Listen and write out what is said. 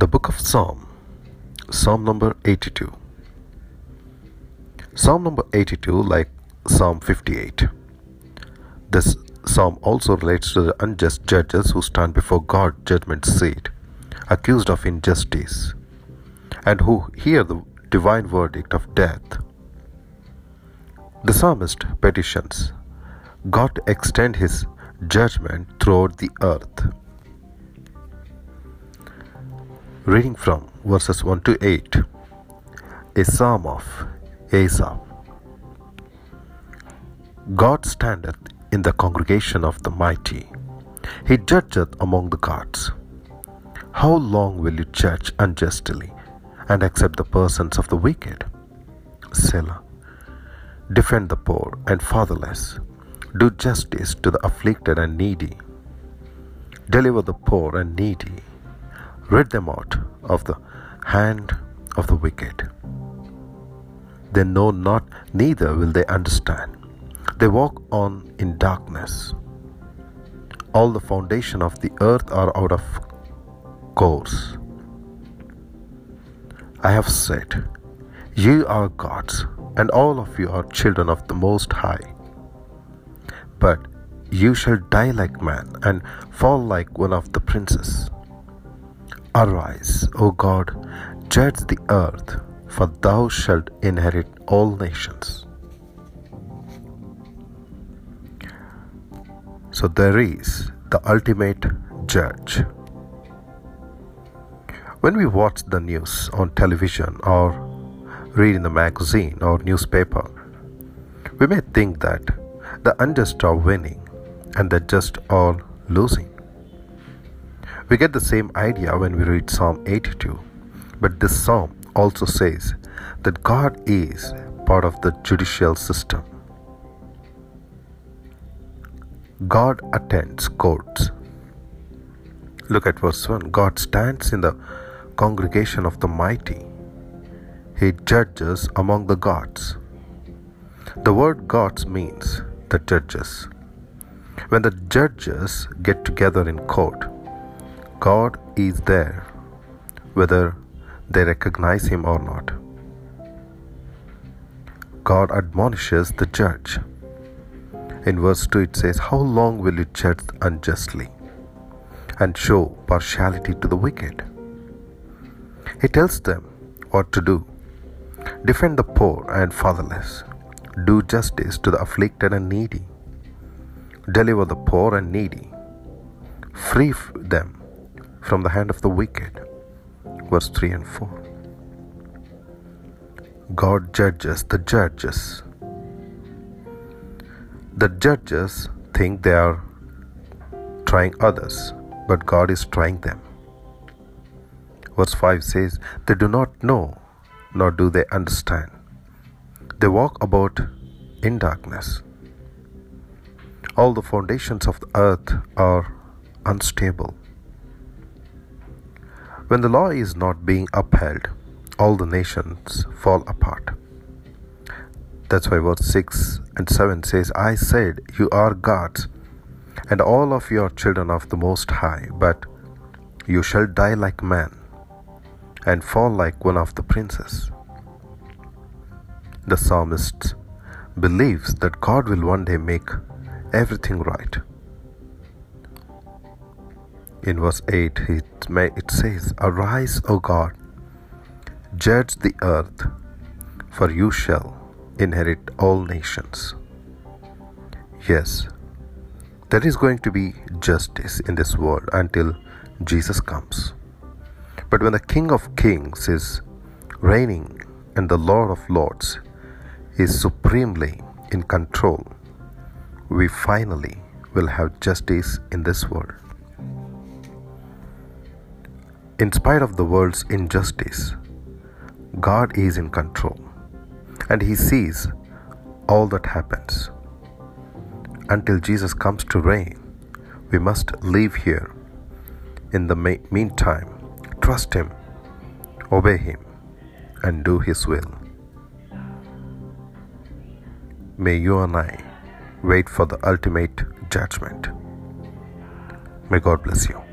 The Book of Psalm, Psalm number 82. Psalm number 82, like Psalm 58. This psalm also relates to the unjust judges who stand before God's judgment seat, accused of injustice, and who hear the divine verdict of death. The psalmist petitions God to extend his judgment throughout the earth. Reading from verses 1 to 8 A Psalm of Asaph. God standeth in the congregation of the mighty, He judgeth among the gods. How long will you judge unjustly and accept the persons of the wicked? Selah. Defend the poor and fatherless. Do justice to the afflicted and needy. Deliver the poor and needy rid them out of the hand of the wicked. They know not, neither will they understand. They walk on in darkness. All the foundation of the earth are out of course. I have said, Ye are gods, and all of you are children of the Most High. But you shall die like man, and fall like one of the princes. Arise, O God, judge the earth, for thou shalt inherit all nations. So there is the ultimate judge. When we watch the news on television or read in the magazine or newspaper, we may think that the unjust are winning and the just are losing. We get the same idea when we read Psalm 82, but this psalm also says that God is part of the judicial system. God attends courts. Look at verse 1 God stands in the congregation of the mighty, He judges among the gods. The word gods means the judges. When the judges get together in court, God is there, whether they recognize Him or not. God admonishes the judge. In verse 2, it says, How long will you judge unjustly and show partiality to the wicked? He tells them what to do defend the poor and fatherless, do justice to the afflicted and needy, deliver the poor and needy, free them from the hand of the wicked. Verse 3 and 4. God judges the judges. The judges think they are trying others, but God is trying them. Verse 5 says, They do not know, nor do they understand. They walk about in darkness. All the foundations of the earth are unstable. When the law is not being upheld, all the nations fall apart. That's why verse 6 and 7 says, I said, You are gods, and all of you are children of the Most High, but you shall die like man, and fall like one of the princes. The psalmist believes that God will one day make everything right. In verse 8, it, says, Arise, O God, judge the earth, for you shall inherit all nations. Yes, there is going to be justice in this world until Jesus comes. But when the King of Kings is reigning and the Lord of Lords is supremely in control, we finally will have justice in this world. In spite of the world's injustice, God is in control and He sees all that happens. Until Jesus comes to reign, we must live here. In the meantime, trust Him, obey Him, and do His will. May you and I wait for the ultimate judgment. May God bless you.